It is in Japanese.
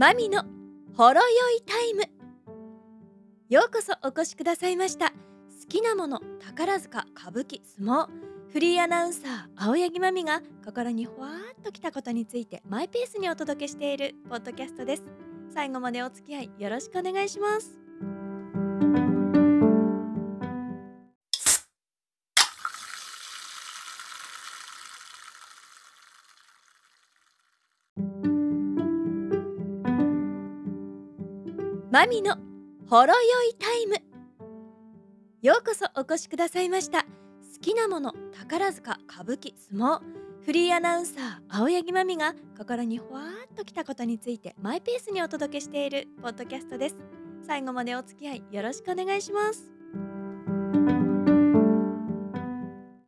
マミのほろ酔いタイム。ようこそお越しくださいました。好きなもの宝塚歌舞伎相撲。フリーアナウンサー青柳まみが心にほわっときたことについてマイペースにお届けしているポッドキャストです。最後までお付き合いよろしくお願いします。マミのほろ酔いタイム。ようこそお越しくださいました。好きなもの宝塚歌舞伎相撲。フリーアナウンサー青柳まみが心にほわっときたことについてマイペースにお届けしているポッドキャストです。最後までお付き合いよろしくお願いします。